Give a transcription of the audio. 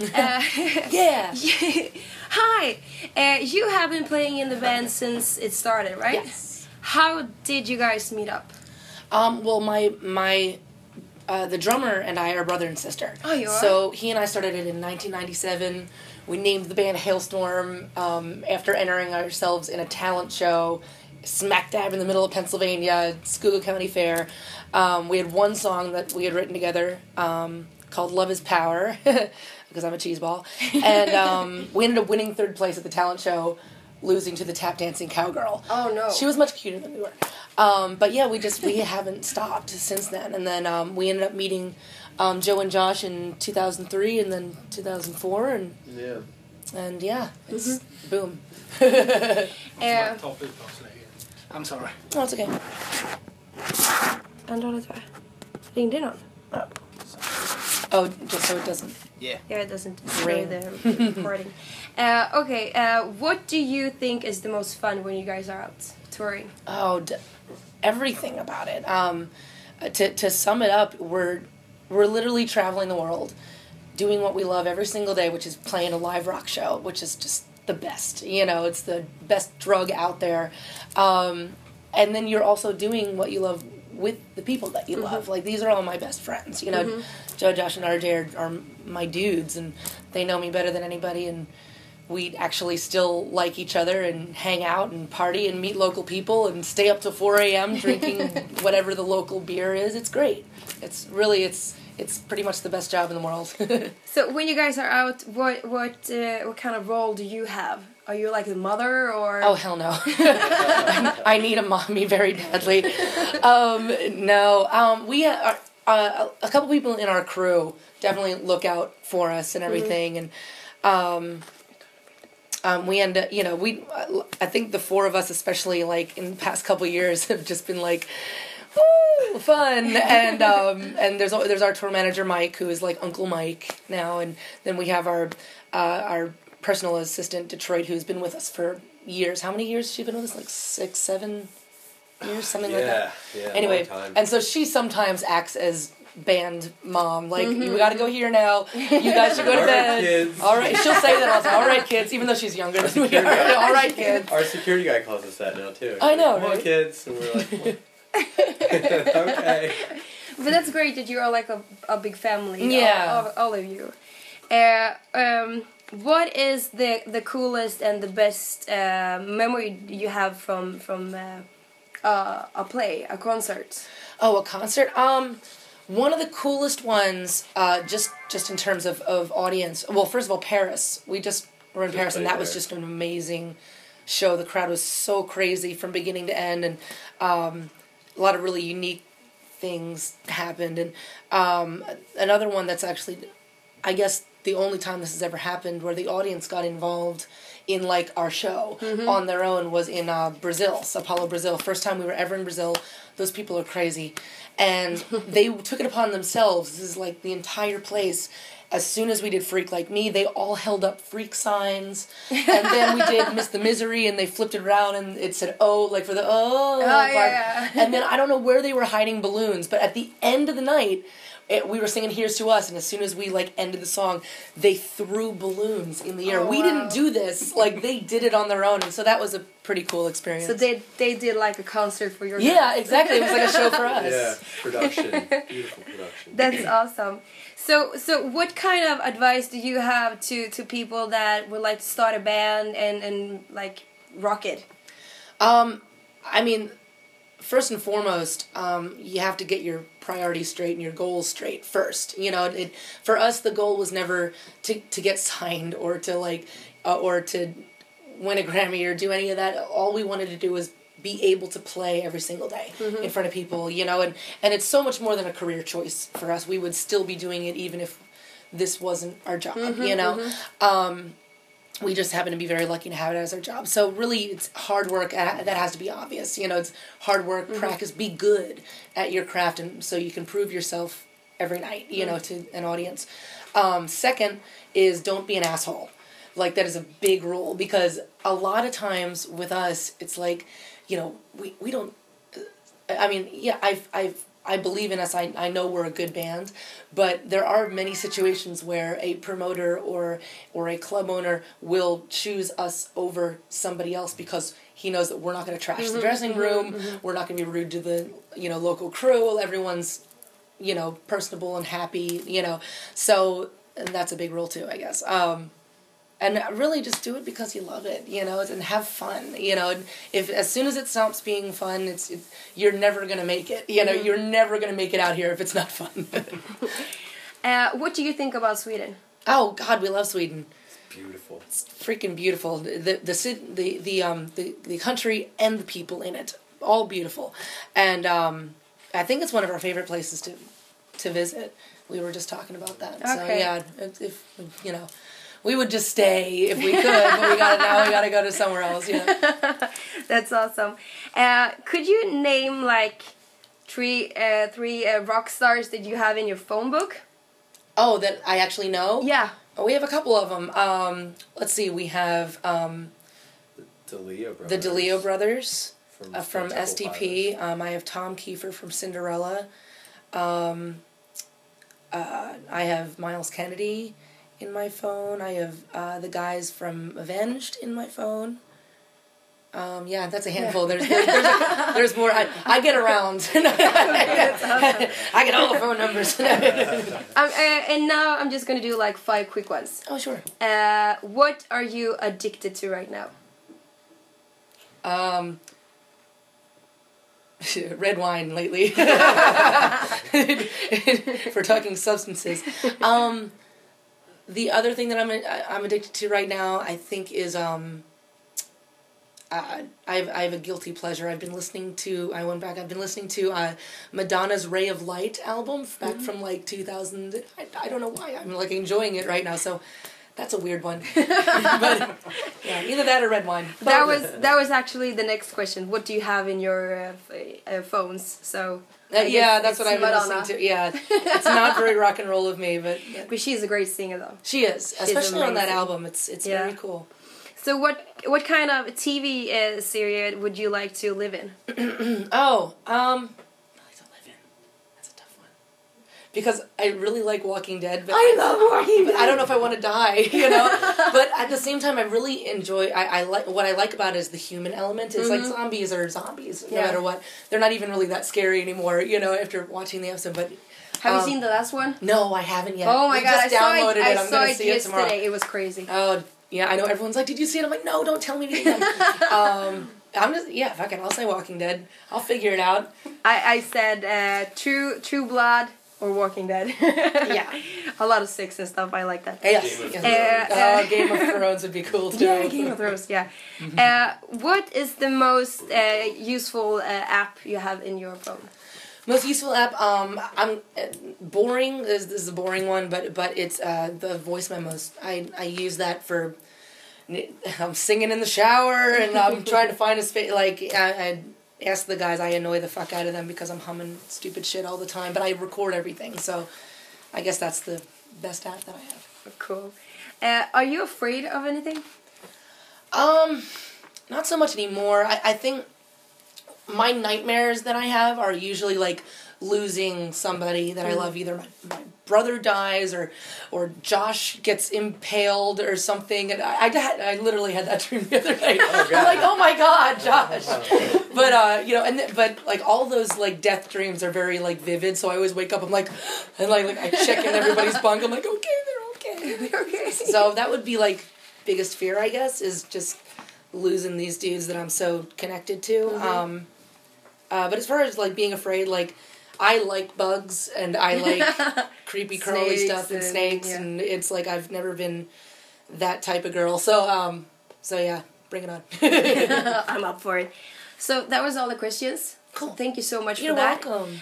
Uh, Yeah. Hi. Uh, you have been playing in the band since it started, right? Yes. How did you guys meet up? Um, well, my my uh, the drummer and I are brother and sister. Oh, you are? So he and I started it in 1997. We named the band Halestorm um, after entering ourselves in a talent show smack dab in the middle of Pennsylvania, Schuylkill County Fair. Um, we had one song that we had written together um, called "Love Is Power" because I'm a cheeseball, and um, we ended up winning third place at the talent show. Losing to the tap dancing cowgirl. Oh, no. She was much cuter than we were. Um, but yeah, we just we haven't stopped since then. And then um, we ended up meeting um, Joe and Josh in 2003, and then 2004, and Yeah. and yeah, it's boom. Topp ut bara sådär. I'm sorry. Oh, it's okay. andra hållet va? Ringde någon? Oh, just so it doesn't. Yeah. Yeah, it doesn't show Ring. the recording. uh, okay, uh, what do you think is the most fun when you guys are out touring? Oh, d- everything about it. Um, to to sum it up, we're we're literally traveling the world, doing what we love every single day, which is playing a live rock show, which is just the best. You know, it's the best drug out there. Um, and then you're also doing what you love with the people that you love. Like these are all my best friends. You know, Joe, Josh, and RJ are, are my dudes, and they know me better than anybody. And we actually still like each other and hang out and party and meet local people and stay up till 4 a.m. drinking whatever the local beer is. It's great. It's really it's it's pretty much the best job in the world. So when you guys are out, what what uh, what kind of role do you have? Are you like the mother or? oh hell no! I need a mommy very badly. Um, no, um, we are uh, a couple people in our crew definitely look out for us and everything, and um, um, we end up, you know, we I think the four of us, especially like in the past couple years, have just been like. Woo, fun and um, and there's there's our tour manager Mike who is like Uncle Mike now and then we have our uh, our personal assistant Detroit who's been with us for years. How many years has she been with us? Like six, seven years, something like that. Yeah. Yeah. Anyway, and so she sometimes acts as band mom. Like we got to go here now. You guys should go to All right, bed. kids. All right, she'll say that all the time. All right, kids, even though she's younger than we are. All right, kids. Our security guy calls us that now too. I know, Come on, right? kids, and we're like, okay. But that's great that you are like a, a big family. Yeah. All, all, all of you. Uh, um, what is the the coolest and the best uh, memory you have from from uh, uh, a play, a concert? Oh, a concert. Um, one of the coolest ones, uh, just just in terms of, of audience. Well, first of all, Paris. We just were in Just Paris, and played that was just an amazing show. The crowd was so crazy from beginning to end, and um, a lot of really unique things happened. And um, another one that's actually, I guess, the only time this has ever happened where the audience got involved in like our show on their own was in uh, Brazil, Sao Paulo, Brazil. First time we were ever in Brazil. Those people are crazy, and they took it upon themselves. This is like the entire place. As soon as we did Freak Like Me, they all held up freak signs, and then we did Miss the Misery, and they flipped it around and it said "Oh," like for the "Oh." part. yeah, yeah. And then I don't know where they were hiding balloons, but at the end of the night, it, we were singing "Here's to Us," and as soon as we like ended the song, they threw balloons in the air. Oh, we wow. didn't do this; like they did it on their own, and so that was a pretty cool experience. So they they did like a concert for your. yeah, exactly. It was like a show for us. Yeah, production, beautiful production. That's awesome. So, so what kind of advice do you have to to people that would like to start a band and and like rock it? Um, I mean, first and foremost, um, you have to get your priorities straight and your goals straight first. You know, it for us the goal was never to to get signed or to like uh, or to win a Grammy or do any of that. All we wanted to do was be able to play every single day in front of people. You know, and and it's so much more than a career choice for us. We would still be doing it even if this wasn't our job. you know. Um, we just happen to be very lucky to have it as our job. So really, it's hard work. That has to be obvious. You know, it's hard work, practice, be good at your craft, and so you can prove yourself every night. You know, to an audience. Um, second is don't be an asshole. Like that is a big rule because a lot of times with us, it's like, you know, we we don't. I mean, yeah, I've I've I believe in us. I, I know we're a good band, but there are many situations where a promoter or or a club owner will choose us over somebody else because he knows that we're not going to trash the mm-hmm, dressing mm-hmm, room. Mm-hmm. We're not going to be rude to the you know local crew. Everyone's you know personable and happy. You know, so and that's a big rule too, I guess. Um, and really just do it because you love it, you know, and have fun, you know. And if as soon as it stops being fun, it's, it's you're never gonna make it, you know. You're never gonna make it out here if it's not fun. Uh, what do you think about Sweden? oh God, we love Sweden. It's beautiful. It's freaking beautiful. The the the the um the, the country and the people in it, all beautiful, and um, I think it's one of our favorite places to to visit. We were just talking about that. okay. So yeah, if, if you know. We would just stay if we could, but we got to now. We got to go to somewhere else. Yeah. That's awesome. Uh, could you name like three uh, three uh, rock stars that you have in your phone book? Oh, that I actually know. Yeah. Oh, we have a couple of them. Um, let's see. We have um, DeLeo brothers. the DeLeo brothers from, uh, from Temple STP. Um, I have Tom Kiefer from Cinderella. Um, uh, I have Myles Kennedy in my phone. I have uh, the guys from Avenged in my phone. Um, yeah, that's a handful. There's there's, there's, a- there's more. I, I get around. I get all the phone numbers. Um, uh, and now I'm just gonna do like five quick ones. oh sure. Uh, what are you addicted to right now? Um, red wine lately. For talking substances. Um, the other thing that I'm I'm addicted to right now, I think, is um. I I have, I have a guilty pleasure. I've been listening to. I went back. I've been listening to uh, Madonna's "Ray of Light" album back from like two thousand. I, I don't know why. I'm like enjoying it right now. So that's a weird one. but yeah, either that or red wine. That was that was actually the next question. What do you have in your uh, uh, phones? So Uh, yeah, that's what I've been Madonna. listening to. Yeah, it's not very rock and roll of me, but yeah. But she's a great singer though. she is, especially on that album. It's it's Yeah. very cool. So what what kind of TV uh, series would you like to live in? Oh, um, I like to live in. That's a tough one because I really like Walking Dead, but I love Walking but I don't know if I want to die, you know. but at the same time, I really enjoy. I, I like what I like about it is the human element. It's like zombies are zombies, no Mm-hmm. Yeah. matter what. They're not even really that scary anymore, you know. After watching the episode, but Have you Um, seen the last one? no, I haven't yet. Oh my We god, I just saw downloaded it. I I'm saw it see it tomorrow. It was crazy. Oh yeah, I know everyone's like, "Did you see it?" I'm like, "No, don't tell me again." um, I'm just yeah, fuck it. I'll say Walking Dead. I'll figure it out. I, I said uh, True True Blood or Walking Dead. Yeah. a lot of sex and stuff. I like that. Yes. Game of. Thrones. Uh, Game of Thrones would be cool too. Yeah, Game of Thrones. Yeah. Uh, what is the most uh, useful uh, app you have in your phone? Most useful app. Um, I'm uh, boring. This, this is a boring one, but but it's uh, the voice memos. I I use that for. I'm singing in the shower and I'm trying to find a space. Like I, I ask the guys, I annoy the fuck out of them because I'm humming stupid shit all the time. But I record everything, so I guess that's the best app that I have. Cool. Uh, are you afraid of anything? Um, not so much anymore. I, I think my nightmares that I have are usually like losing somebody that I love. Either my, my brother dies or or Josh gets impaled or something. And I, I, had, I literally had that dream the other night. I'm like, oh my god, Josh. but uh, you know, and th- but like all those like death dreams are very like vivid. So I always wake up. I'm like, and like, like I check in everybody's bunk. I'm like, okay, they're okay, they're okay. so that would be like biggest fear, I guess, is just losing these dudes that I'm so connected to. Mm-hmm. Um, uh, but as far as like being afraid, like I like bugs and I like creepy crawly stuff and, and- snakes, yeah. and it's like I've never been that type of girl. So um, so yeah, bring it on. I'm up for it. So that was all the questions. Cool. Thank you so much You're for that. welcome.